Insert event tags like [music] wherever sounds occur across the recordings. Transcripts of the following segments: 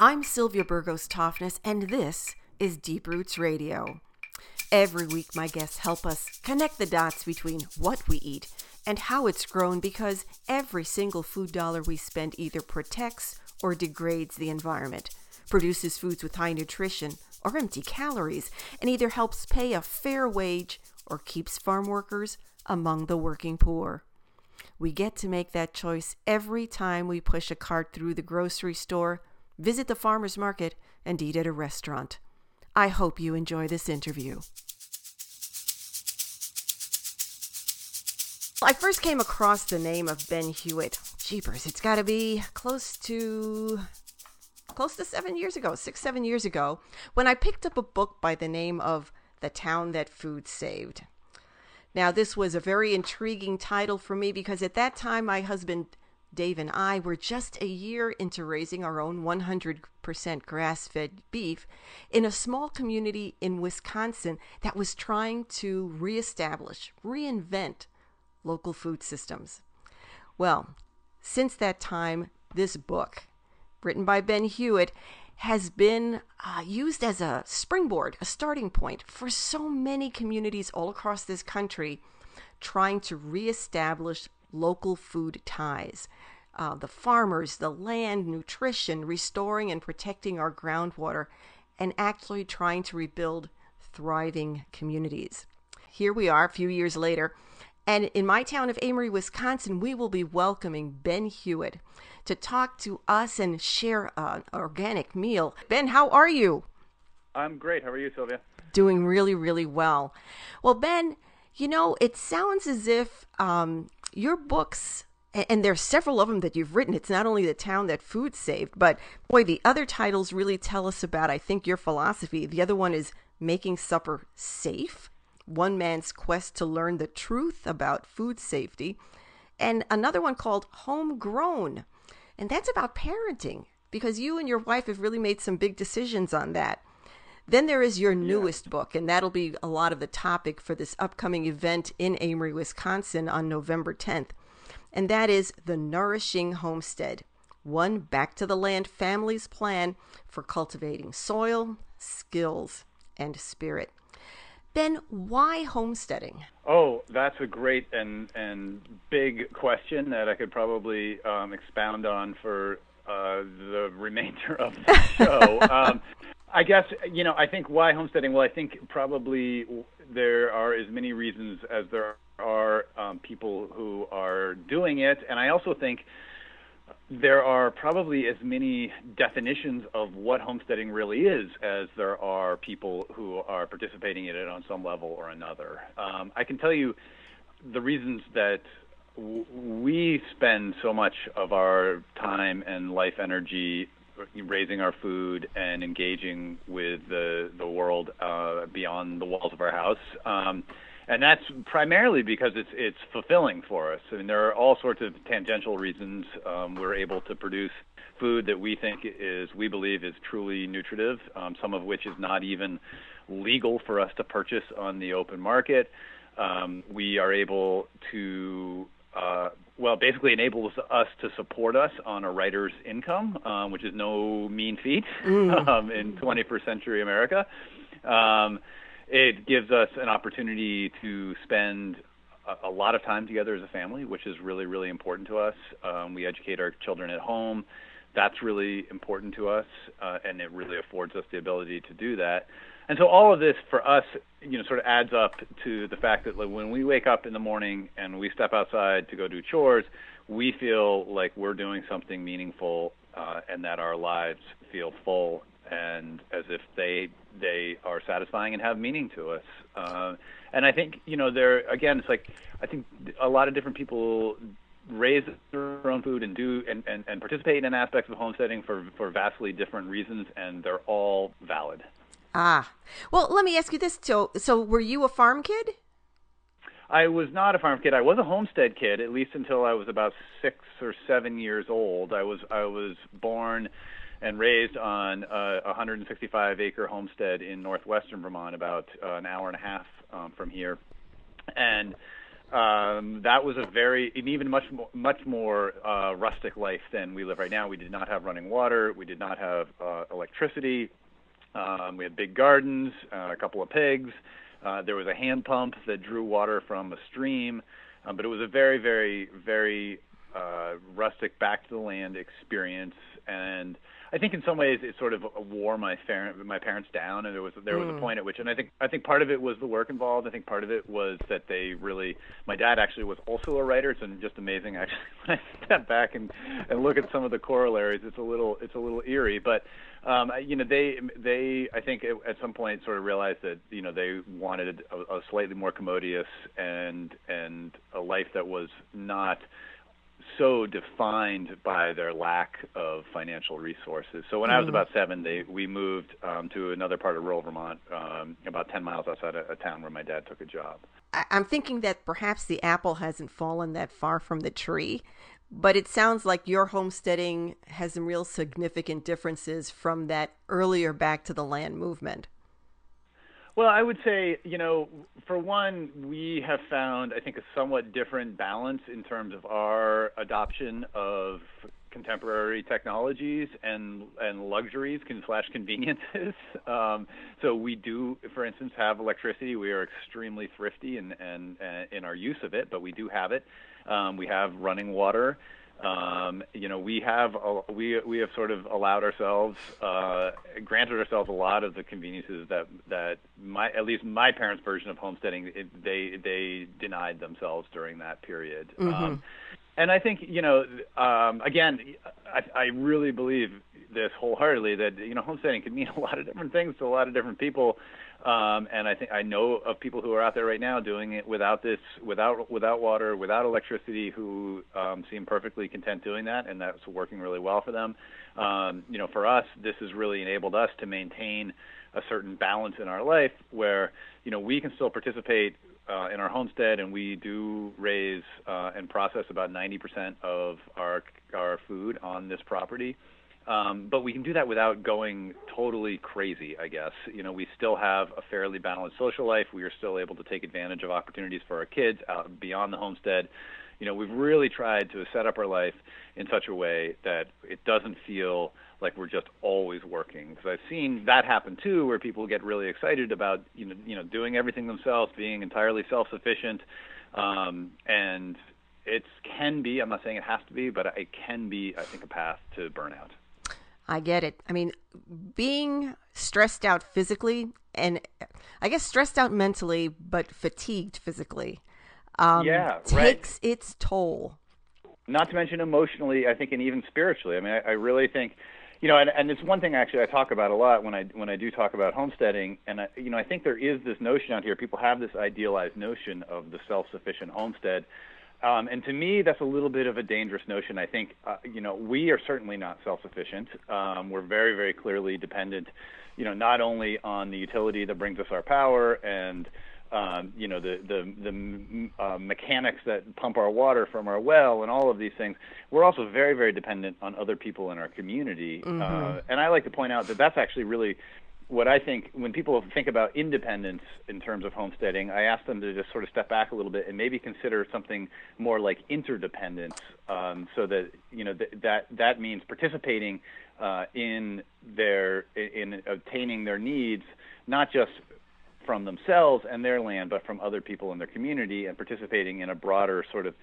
I'm Sylvia Burgos Toftness, and this is Deep Roots Radio. Every week, my guests help us connect the dots between what we eat and how it's grown because every single food dollar we spend either protects or degrades the environment, produces foods with high nutrition or empty calories, and either helps pay a fair wage or keeps farm workers among the working poor. We get to make that choice every time we push a cart through the grocery store, visit the farmer's market, and eat at a restaurant. I hope you enjoy this interview. I first came across the name of Ben Hewitt. Jeepers, it's got to be close to close to 7 years ago, 6 7 years ago, when I picked up a book by the name of The Town That Food Saved. Now, this was a very intriguing title for me because at that time, my husband Dave and I were just a year into raising our own 100% grass fed beef in a small community in Wisconsin that was trying to reestablish, reinvent local food systems. Well, since that time, this book, written by Ben Hewitt, has been uh, used as a springboard, a starting point for so many communities all across this country trying to reestablish local food ties. Uh, the farmers, the land, nutrition, restoring and protecting our groundwater, and actually trying to rebuild thriving communities. Here we are a few years later, and in my town of Amery, Wisconsin, we will be welcoming Ben Hewitt to talk to us and share an organic meal. Ben, how are you? I'm great. How are you, Sylvia? Doing really, really well. Well, Ben, you know, it sounds as if um, your books, and there's several of them that you've written. It's not only the town that food saved, but boy, the other titles really tell us about, I think, your philosophy. The other one is Making Supper Safe one man's quest to learn the truth about food safety, and another one called Homegrown. And that's about parenting because you and your wife have really made some big decisions on that. Then there is your newest yeah. book, and that'll be a lot of the topic for this upcoming event in Amery, Wisconsin on November 10th. And that is The Nourishing Homestead One Back to the Land Family's Plan for Cultivating Soil, Skills, and Spirit. Ben, why homesteading? Oh, that's a great and and big question that I could probably um, expound on for uh, the remainder of the [laughs] show. um, I guess you know I think why homesteading. Well, I think probably there are as many reasons as there are um, people who are doing it, and I also think there are probably as many definitions of what homesteading really is as there are people who are participating in it on some level or another. Um, I can tell you the reasons that w- we spend so much of our time and life energy raising our food and engaging with the the world uh, beyond the walls of our house. Um, and that's primarily because it's it's fulfilling for us. I mean, there are all sorts of tangential reasons um, we're able to produce food that we think is we believe is truly nutritive. Um, some of which is not even legal for us to purchase on the open market. Um, we are able to uh, well, basically enables us to support us on a writer's income, um, which is no mean feat mm. [laughs] um, in 21st century America. Um, it gives us an opportunity to spend a, a, lot of time together as a family, which is really, really important to us. Um, we educate our children at home. That's really important to us, uh, and it really affords us the ability to do that. And so all of this for us, you know, sort of adds up to the fact that like, when we wake up in the morning and we step outside to go do chores, we feel like we're doing something meaningful uh, and that our lives feel full and as if they they are satisfying and have meaning to us. Uh, and I think you know there again, it's like I think a lot of different people raise their own food and do and, and, and participate in aspects of homesteading for for vastly different reasons, and they're all valid. Ah, well, let me ask you this: so, so were you a farm kid? I was not a farm kid. I was a homestead kid, at least until I was about six or seven years old. I was I was born and raised on a 165 acre homestead in northwestern Vermont, about uh, an hour and a half um, from here. And um, that was a very, an even much more, much more uh, rustic life than we live right now. We did not have running water. We did not have uh, electricity. Um, we had big gardens, uh, a couple of pigs. Uh, there was a hand pump that drew water from a stream, um, but it was a very, very, very uh, rustic, back to the land experience. And I think in some ways it sort of wore my parent, my parents down, and there was there was a point at which, and I think I think part of it was the work involved. I think part of it was that they really. My dad actually was also a writer. It's just amazing actually [laughs] when I step back and and look at some of the corollaries. It's a little it's a little eerie, but um, you know, they they I think at some point sort of realized that you know they wanted a, a slightly more commodious and and a life that was not so defined by their lack of financial resources. So when mm. I was mm. about seven, they we moved um, to another part of rural Vermont, um, about ten miles outside a, a town where my dad took a job. I'm thinking that perhaps the apple hasn't fallen that far from the tree, but it sounds like your homesteading has some real significant differences from that earlier back to the land movement. Well, I would say, you know, for one, we have found, I think, a somewhat different balance in terms of our adoption of contemporary technologies and and luxuries slash conveniences. [laughs] Um, so we do, for instance, have electricity. We are extremely thrifty in and in our use of it, but we do have it. Um, we have running water. Um, you know, we have a, we we have sort of allowed ourselves, uh, granted ourselves a lot of the conveniences that that my at least my parents' version of homesteading it, they they denied themselves during that period. Mm-hmm. Um, and I think you know, um, again, I, I really believe this wholeheartedly that you know homesteading can mean [laughs] a lot of different things to a lot of different people. Um, and I think I know of people who are out there right now doing it without this, without without water, without electricity, who um, seem perfectly content doing that, and that's working really well for them. Um, you know, for us, this has really enabled us to maintain a certain balance in our life, where you know we can still participate uh, in our homestead, and we do raise uh, and process about 90% of our our food on this property. Um, but we can do that without going totally crazy, I guess. You know, we still have a fairly balanced social life. We are still able to take advantage of opportunities for our kids out beyond the homestead. You know, we've really tried to set up our life in such a way that it doesn't feel like we're just always working. Because I've seen that happen too, where people get really excited about you know you know doing everything themselves, being entirely self-sufficient, um, and it can be. I'm not saying it has to be, but it can be. I think a path to burnout. I get it. I mean, being stressed out physically and I guess stressed out mentally, but fatigued physically, um, yeah, takes right. its toll. Not to mention emotionally, I think, and even spiritually. I mean, I, I really think, you know, and, and it's one thing actually I talk about a lot when I when I do talk about homesteading, and I, you know, I think there is this notion out here. People have this idealized notion of the self-sufficient homestead um, and to me, that's a little bit of a dangerous notion. I think, uh, you know, we are certainly not self-sufficient. Um, we're very, very clearly dependent, you know, not only on the utility that brings us our power and, um, you know, the the the uh, mechanics that pump our water from our well and all of these things. We're also very, very dependent on other people in our community. Mm-hmm. Uh, and I like to point out that that's actually really what I think when people think about independence in terms of homesteading, I ask them to just sort of step back a little bit and maybe consider something more like interdependence. Um, so that you know th- that that means participating uh, in their in obtaining their needs, not just from themselves and their land, but from other people in their community, and participating in a broader sort of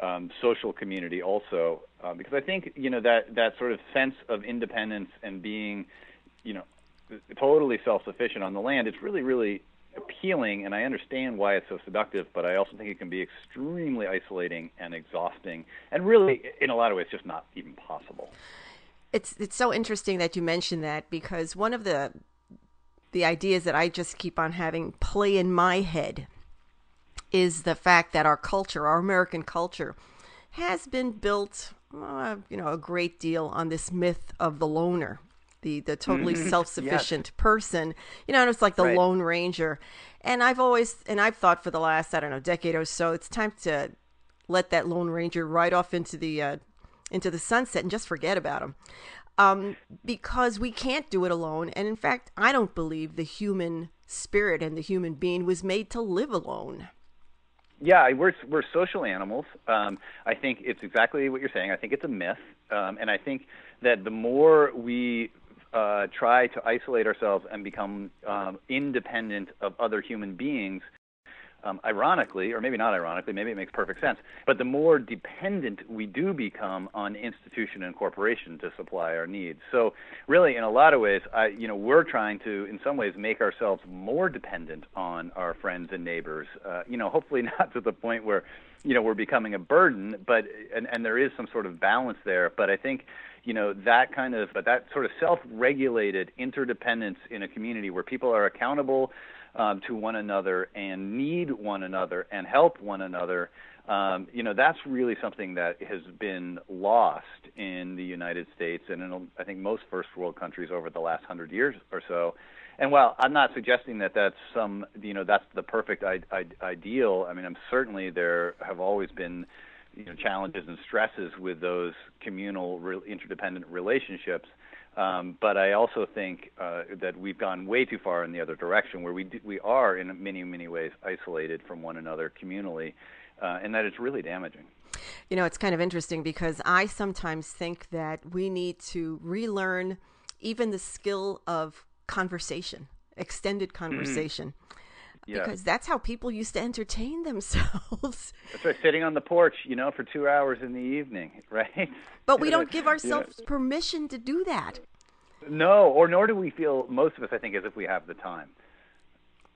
um, social community also. Uh, because I think you know that that sort of sense of independence and being you know totally self-sufficient on the land, it's really, really appealing, and I understand why it's so seductive. But I also think it can be extremely isolating and exhausting, and really, in a lot of ways, just not even possible. It's it's so interesting that you mentioned that because one of the the ideas that I just keep on having play in my head is the fact that our culture, our American culture, has been built, uh, you know, a great deal on this myth of the loner the the totally mm-hmm. self-sufficient yes. person you know it's like the right. lone ranger and i've always and i've thought for the last i don't know decade or so it's time to let that lone ranger ride off into the uh, into the sunset and just forget about him um, because we can't do it alone and in fact i don't believe the human spirit and the human being was made to live alone Yeah, we're we're social animals. Um, I think it's exactly what you're saying. I think it's a myth, um, and I think that the more we uh, try to isolate ourselves and become um, independent of other human beings, um, ironically, or maybe not ironically, maybe it makes perfect sense, but the more dependent we do become on institution and corporation to supply our needs. So, really, in a lot of ways, I, you know, we're trying to, in some ways, make ourselves more dependent on our friends and neighbors. Uh, you know, hopefully [laughs] not to the point where, you know, we're becoming a burden, but and, and there is some sort of balance there. But I think you know that kind of that sort of self-regulated interdependence in a community where people are accountable um, to one another and need one another and help one another. Um, you know, that's really something that has been lost in the United States and in, I think, most first world countries over the last hundred years or so. And while I'm not suggesting that that's some, you know, that's the perfect I- I- ideal, I mean, I'm certainly there have always been, you know, challenges and stresses with those communal, re- interdependent relationships. Um, but I also think uh, that we've gone way too far in the other direction, where we do, we are in many many ways isolated from one another communally, uh, and that it's really damaging. You know, it's kind of interesting because I sometimes think that we need to relearn even the skill of conversation, extended mm-hmm. conversation. Mm-hmm. Yeah. Because that's how people used to entertain themselves. [laughs] That's right, sitting on the porch, you know, for two hours in the evening, [laughs] right? But we don't [laughs] give ourselves yeah. permission to do that. No, or nor do we feel most of us, I think, as if we have the time.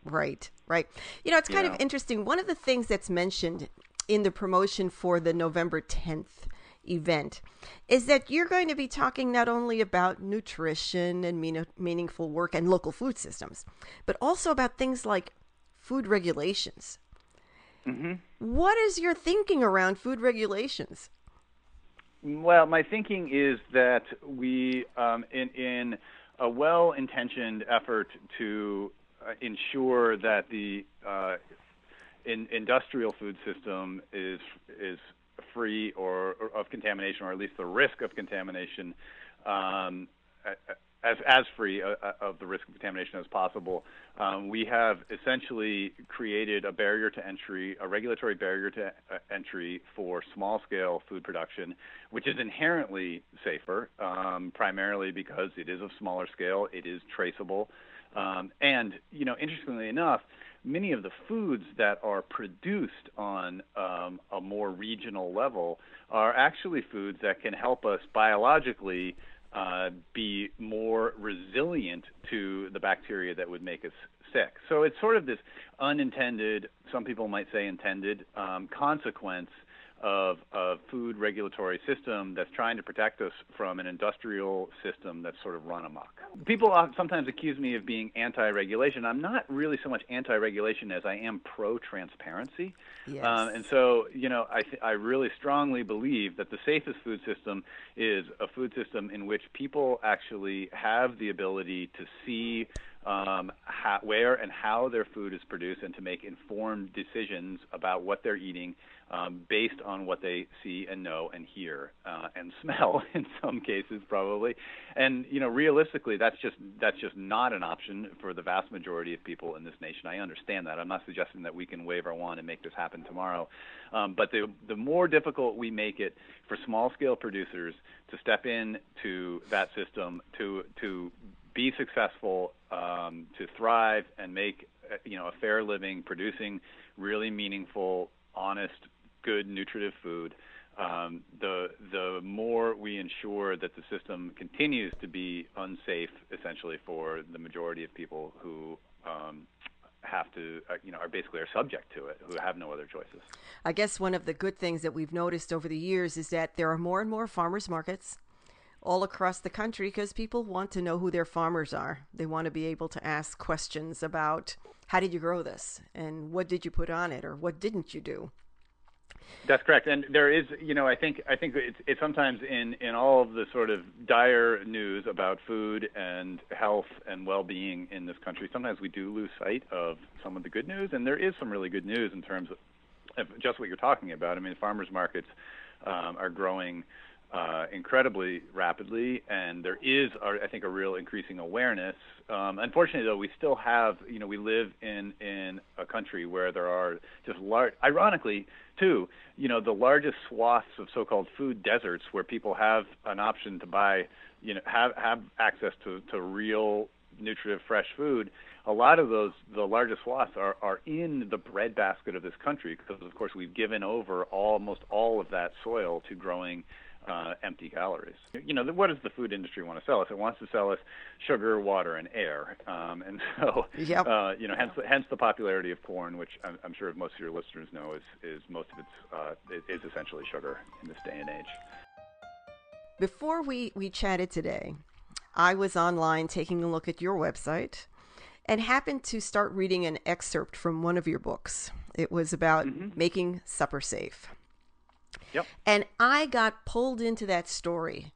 Right, right. You know, it's kind of interesting. One of the things that's mentioned in the promotion for the November 10th event is that you're going to be talking not only about nutrition and mean- meaningful work and local food systems, but also about things like food regulations. Mm-hmm. What is your thinking around food regulations? Well, my thinking is that we, um, in, in a well-intentioned effort to uh, ensure that the uh, in, industrial food system is is free or, or, of contamination, or at least the risk of contamination, um, as as free uh, uh, of the risk of contamination as possible. Um, we have essentially created a barrier to entry, a regulatory barrier to uh, entry for small scale food production, which is inherently safer, um, primarily because it is of smaller scale, it is traceable, um, and you know, interestingly enough. Many of the foods that are produced on um, a more regional level are actually foods that can help us biologically uh, be more resilient to the bacteria that would make us sick. So it's sort of this unintended, some people might say intended, um, consequence of a food regulatory system that's trying to protect us from an industrial system that's sort of run amok. People sometimes accuse me of being anti-regulation. I'm not really so much anti-regulation as I am pro-transparency. Yes. Um, and so, you know, I, th- I really strongly believe that the safest food system is a food system in which people actually have the ability to see um, how, where and how their food is produced and to make informed decisions about what they're eating um, based on what they see and know and hear uh, and [laughs] smell in some cases probably. And you know realistically that's just that's just not an option for the vast majority of people in this nation. I understand that. I'm not suggesting that we can wave our wand and make this happen tomorrow. Um, but the the more difficult we make it for small scale producers to step in to that system to to be successful um, to thrive and make uh, you know a fair living producing really meaningful honest good nutritive food, um, the the more we ensure that the system continues to be unsafe, essentially for the majority of people who um, have to, uh, you know, are basically are subject to it, who have no other choices. I guess one of the good things that we've noticed over the years is that there are more and more farmers markets all across the country because people want to know who their farmers are. They want to be able to ask questions about how did you grow this and what did you put on it or what didn't you do. That's correct, and there is, you know, I think I think it's, it's sometimes in in all of the sort of dire news about food and health and well-being in this country. Sometimes we do lose sight of some of the good news, and there is some really good news in terms of, just what you're talking about. I mean, farmers markets um, are growing uh, incredibly rapidly, and there is, I think, a real increasing awareness. Um, unfortunately, though, we still have, you know, we live in in a country where there are just large, ironically, too, you know, the largest swaths of so-called food deserts where people have an option to buy, you know, have have access to to real nutritive fresh food a lot of those, the largest swaths are, are in the breadbasket of this country because, of course, we've given over almost all of that soil to growing uh, empty calories. You know, what does the food industry want to sell us? It wants to sell us sugar, water, and air. Um, and [laughs] so, yep. uh, you know, hence, hence the popularity of corn, which I'm, I'm sure most of your listeners know is, is most of its uh, is essentially sugar in this day and age. Before we, we chatted today, I was online taking a look at your website and happened to start reading an excerpt from one of your books. It was about mm-hmm. making supper safe. Yep. And I got pulled into that story,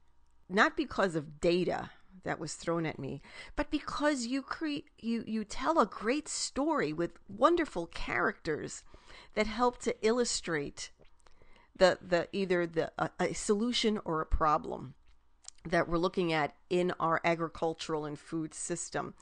not because of data that was thrown at me, but because you create you you tell a great story with wonderful characters that help to illustrate the the either the a, a solution or a problem that we're looking at in our agricultural and food system.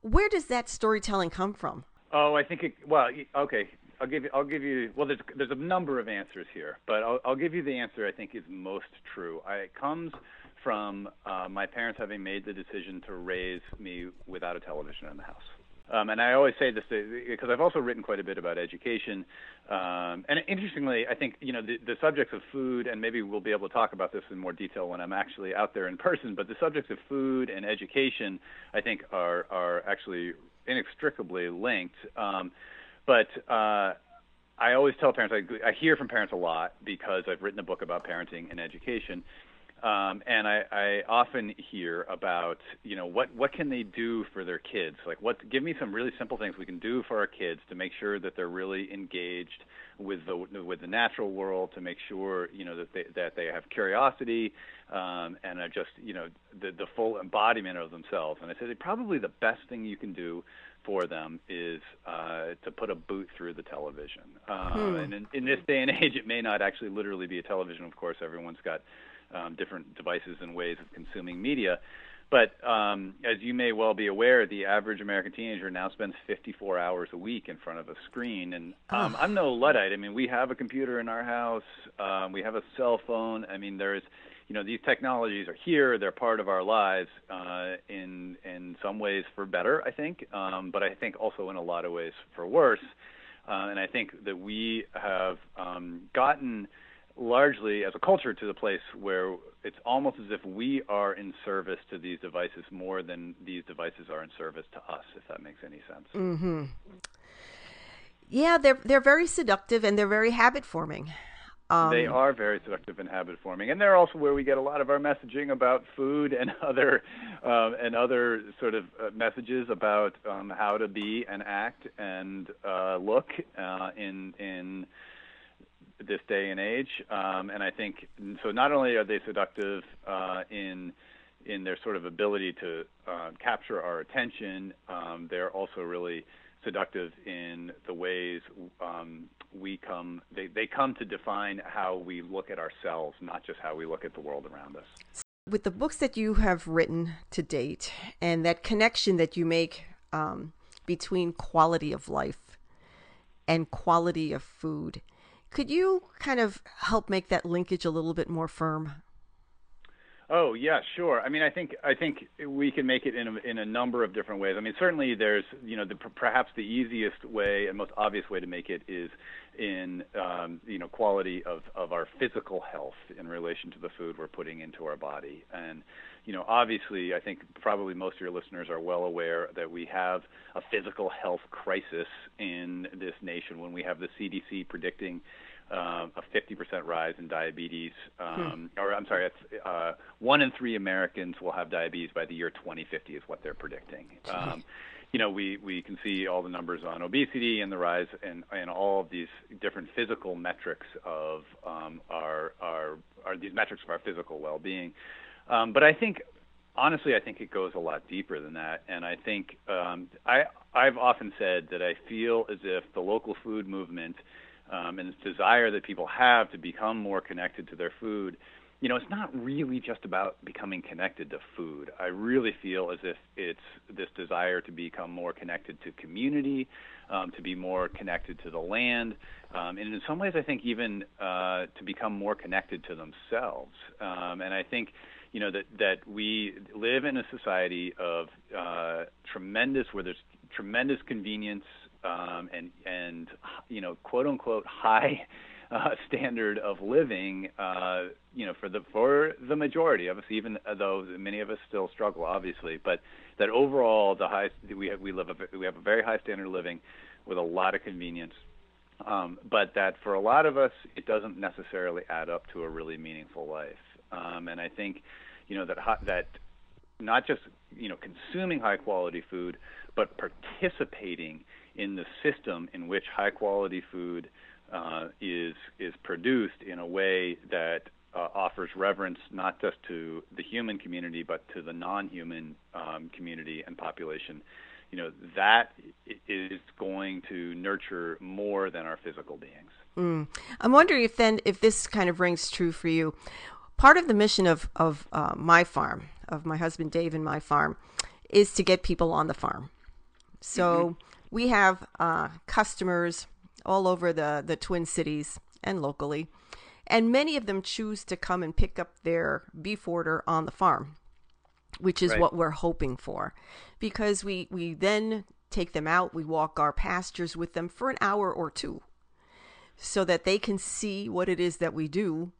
Where does that storytelling come from? Oh, I think it. Well, okay. I'll give you. I'll give you. Well, there's there's a number of answers here, but I'll, I'll give you the answer I think is most true. I, it comes from uh, my parents having made the decision to raise me without a television in the house. Um, and I always say this because I've also written quite a bit about education. Um, and interestingly, I think you know the, the subjects of food, and maybe we'll be able to talk about this in more detail when I'm actually out there in person. But the subjects of food and education, I think, are are actually inextricably linked. Um, but uh, I always tell parents, I, I hear from parents a lot because I've written a book about parenting and education. Um, and I, I often hear about, you know, what what can they do for their kids? Like, what? Give me some really simple things we can do for our kids to make sure that they're really engaged with the with the natural world, to make sure, you know, that they that they have curiosity um, and are just, you know, the the full embodiment of themselves. And I said, probably the best thing you can do for them is uh, to put a boot through the television. Uh, hmm. And in, in this day and [laughs] age, it may not actually literally be a television. Of course, everyone's got um, different devices and ways of consuming media. But um, as you may well be aware, the average American teenager now spends 54 hours a week in front of a screen. And um, I'm no luddite. I mean, we have a computer in our house. Um, we have a cell phone. I mean, there's, you know, these technologies are here. They're part of our lives uh, in in some ways for better, I think, um, but I think also in a lot of ways for worse. Uh, and I think that we have um, gotten largely as a culture to the place where it's almost as if we are in service to these devices more than these devices are in service to us, if that makes any sense. Mm-hmm. Yeah, they're they're very seductive and they're very habit forming. Um, they are very seductive in habit forming, and they're also where we get a lot of our messaging about food and [laughs] other um, and other sort of uh, messages about um, how to be and act and uh, look uh, in in this day and age. Um, and I think so. Not only are they seductive uh, in in their sort of ability to uh, capture our attention, um, they're also really seductive in the ways um, we come. They they come to define how we look at ourselves, not just how we look at the world around us. With the books that you have written to date, and that connection that you make um, between quality of life and quality of food could you kind of help make that linkage a little bit more firm? Oh yeah, sure. I mean, I think I think we can make it in a, in a number of different ways. I mean, certainly there's you know the, perhaps the easiest way and most obvious way to make it is in um, you know quality of of our physical health in relation to the food we're putting into our body. And you know, obviously, I think probably most of your listeners are well aware that we have a physical health crisis in this nation when we have the CDC predicting uh, a 50% rise in diabetes, um, hmm. or I'm sorry, it's, uh, one in three Americans will have diabetes by the year 2050 is what they're predicting. Um, you know, we, we can see all the numbers on obesity and the rise in, in all of these different physical metrics of um, our, our, our, these metrics of our physical well-being. Um, but I think, honestly, I think it goes a lot deeper than that. And I think um, I, I've often said that I feel as if the local food movement – um, and this desire that people have to become more connected to their food you know, it's not really just about becoming connected to food. I really feel as if it's this desire to become more connected to community, um, to be more connected to the land, um, and in some ways, I think even uh, to become more connected to themselves. Um, and I think, you know, that that we live in a society of uh, tremendous, where there's tremendous convenience um, and and you know, quote unquote high uh, standard of living, uh, you know, for the for the majority of us, even though many of us still struggle, obviously, but that overall the high we have, we live a, we have a very high standard of living with a lot of convenience, um, but that for a lot of us it doesn't necessarily add up to a really meaningful life, um, and I think, you know, that that not just you know consuming high quality food, but participating in the system in which high quality food uh, is is produced in a way that uh, offers reverence not just to the human community but to the non-human um, community and population. You know that is going to nurture more than our physical beings. Mm. I'm wondering if then if this kind of rings true for you. Part of the mission of of uh, my farm, of my husband Dave and my farm, is to get people on the farm. So mm-hmm. We have uh, customers all over the, the Twin Cities and locally. And many of them choose to come and pick up their beef order on the farm, which is right. what we're hoping for. Because we, we then take them out, we walk our pastures with them for an hour or two so that they can see what it is that we do.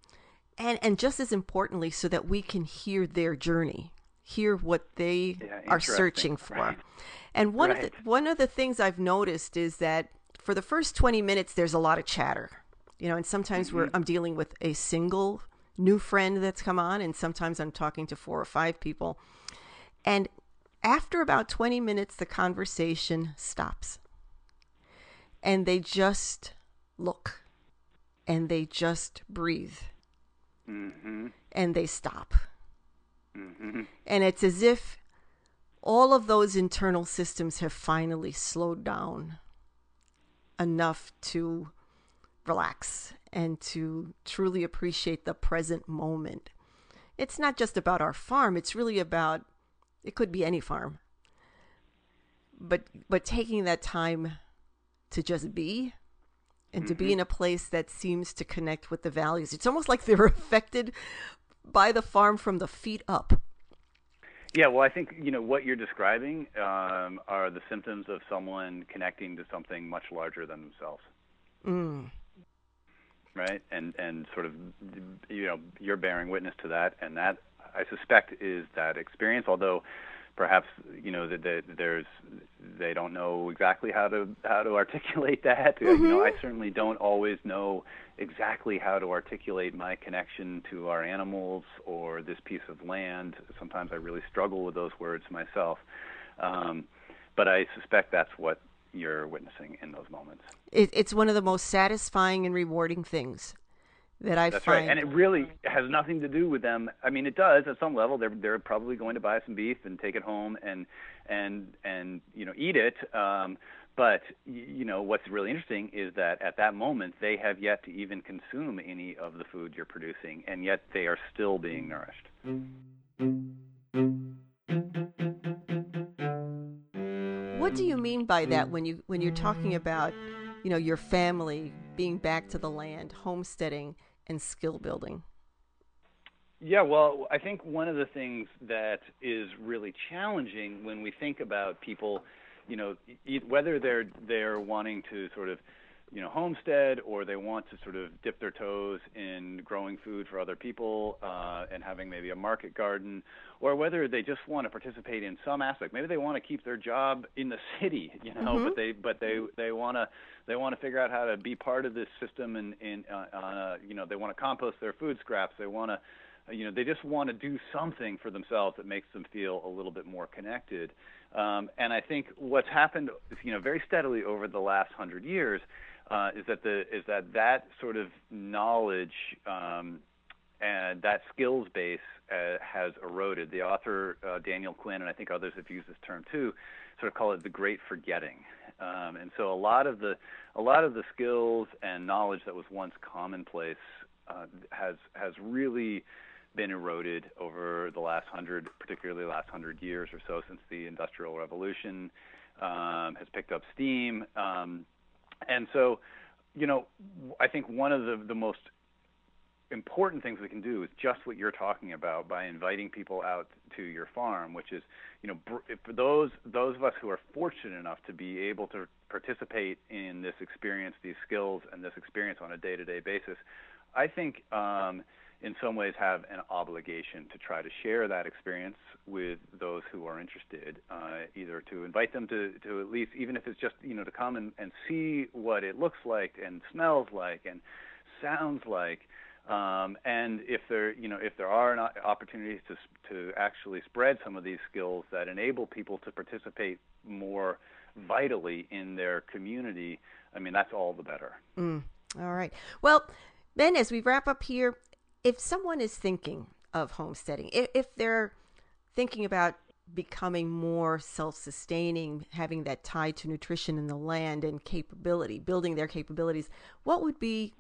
And, and just as importantly, so that we can hear their journey, hear what they yeah, are searching for. Right. And one right. of the one of the things I've noticed is that for the first 20 minutes there's a lot of chatter you know and sometimes mm-hmm. we're i'm dealing with a single new friend that's come on and sometimes i'm talking to four or five people and after about 20 minutes the conversation stops and they just look and they just breathe mm-hmm. and they stop mm-hmm. and it's as if all of those internal systems have finally slowed down enough to relax and to truly appreciate the present moment. It's not just about our farm, it's really about it could be any farm. But but taking that time to just be and mm-hmm. to be mm-hmm. in a place that seems to connect with the values. It's almost like they're [laughs] affected by the farm from the feet up. Yeah, well, I think you know what you're describing um, are the symptoms of someone connecting to something much larger than themselves. Mm. Right, and and sort of you know you're bearing witness to that, and that I suspect is that experience. Although perhaps you know that, that there's they don't know exactly how to how to articulate [laughs] that. Mm-hmm. You know, I certainly don't always know exactly how to articulate my connection to our animals or this piece of land. Sometimes I really struggle with those words myself, um, but I suspect that's what you're witnessing in those moments. It, it's one of the most satisfying and rewarding things that I That's find. right, and it really has nothing to do with them. I mean, it does at some level. They're they're probably going to buy some beef and take it home and and and you know eat it. Um, but you know what's really interesting is that at that moment they have yet to even consume any of the food you're producing, and yet they are still being nourished. What do you mean by that when you when you're talking about, you know, your family being back to the land, homesteading? And skill building? Yeah, well, I think one of the things that is really challenging when we think about people, you know, whether they're they're wanting to sort of, you know, homestead or they want to sort of dip their toes in growing food for other people uh, and having maybe a market garden, or whether they just want to participate in some aspect. Maybe they want to keep their job in the city, [laughs] you know, mm-hmm. but they but they they want to they want to figure out how to be part of this system and in uh, on a, you know they want to compost their food scraps they want to you know they just want to do something for themselves that makes them feel a little bit more connected um, and I think what's happened you know very steadily over the last hundred years uh, is that the is that that sort of knowledge um, and that skills base uh, has eroded. The author uh, Daniel Quinn and I think others have used this term too, sort of call it the great forgetting. Um, and so a lot of the a lot of the skills and knowledge that was once commonplace uh, has has really been eroded over the last hundred, particularly last hundred years or so since the Industrial Revolution um, has picked up steam. And so, you know, I think one of the, the most important things we can do is just what you're talking about by inviting people out to your farm, which is, you know, for those those of us who are fortunate enough to be able to participate in this experience, these skills, and this experience on a day-to-day basis, I think um, in some ways have an obligation to try to share that experience with those who are interested, uh, either to invite them to, to at least, even if it's just, you know, to come and, and see what it looks like and smells like and sounds like. Um, and if there, you know, if there are opportunities to to actually spread some of these skills that enable people to participate more vitally in their community, I mean, that's all the better. Mm. All right. Well, then as we wrap up here, if someone is thinking of homesteading, if, if they're thinking about becoming more self-sustaining, having that tie to nutrition in the land and capability, building their capabilities, what would be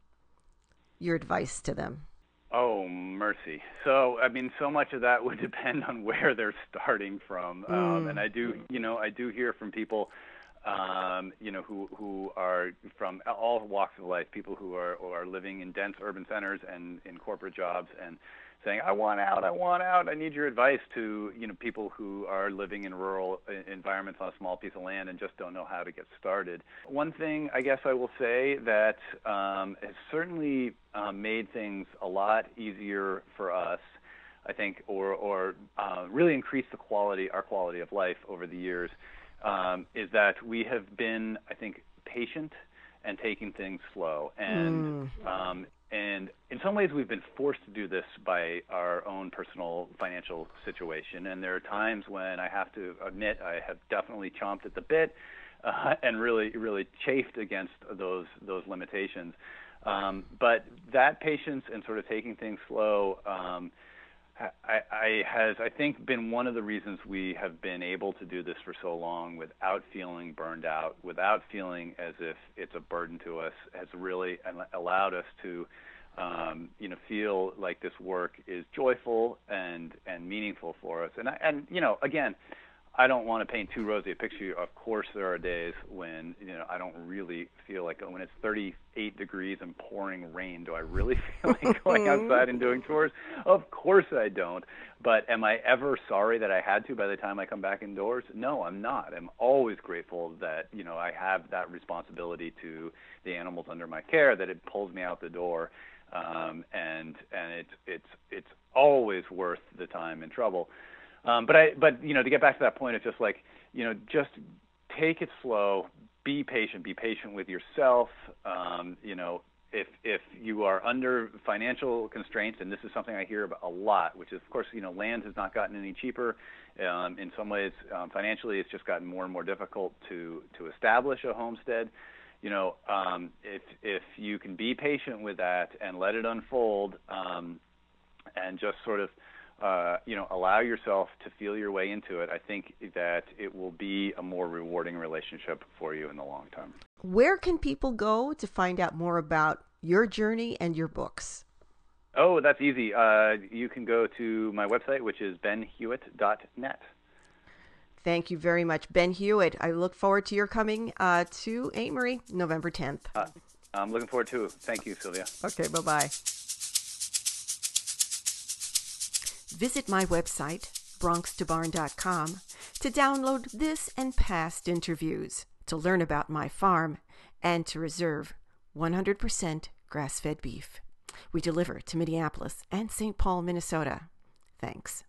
your advice to them? Oh, mercy. So, I mean, so much of that would [laughs] depend on where they're starting from. Mm. Um, and I do, you know, I do hear from people um, you know, who who are from all walks of life, people who are who are living in dense urban centers and in corporate jobs, and saying, "I want out, I want out, I need your advice." To you know, people who are living in rural environments on a small piece of land and just don't know how to get started. One thing I guess I will say that um, has certainly um, made things a lot easier for us. I think, or or uh, really increased the quality, our quality of life over the years um, is that we have been, I think, patient and taking things slow. And mm. um, and in some ways, we've been forced to do this by our own personal financial situation. And there are times when I have to admit I have definitely chomped at the bit uh, and really, really chafed against those those limitations. Um, but that patience and sort of taking things slow. Um, I, I has I think been one of the reasons we have been able to do this for so long without feeling burned out, without feeling as if it's a burden to us, has really allowed us to, um, you know, feel like this work is joyful and and meaningful for us. And and you know, again, I don't want to paint too rosy a picture. Of course, there are days when you know I don't really feel like when it's 38 degrees and pouring rain. Do I really [laughs] feel like [laughs] going outside and doing chores? Of course I don't. But am I ever sorry that I had to by the time I come back indoors? No, I'm not. I'm always grateful that you know I have that responsibility to the animals under my care. That it pulls me out the door, um, and and it's it's it's always worth the time and trouble. Um, but I, but you know, to get back to that point, it's just like you know, just take it slow, be patient, be patient with yourself. Um, you know, if if you are under financial constraints, and this is something I hear about a lot, which is of course you know land has not gotten any cheaper. Um, in some ways, um, financially, it's just gotten more and more difficult to to establish a homestead. You know, um, if if you can be patient with that and let it unfold, um, and just sort of uh, you know, allow yourself to feel your way into it. I think that it will be a more rewarding relationship for you in the long term. Where can people go to find out more about your journey and your books? Oh, that's easy. Uh, you can go to my website, which is benhewitt.net. Thank you very much, Ben Hewitt. I look forward to your coming uh, to Amery November 10th. Uh, I'm looking forward to it. Thank you, Sylvia. Okay, bye bye. Visit my website, bronxtobarn.com, to download this and past interviews, to learn about my farm, and to reserve 100% grass fed beef. We deliver to Minneapolis and St. Paul, Minnesota. Thanks.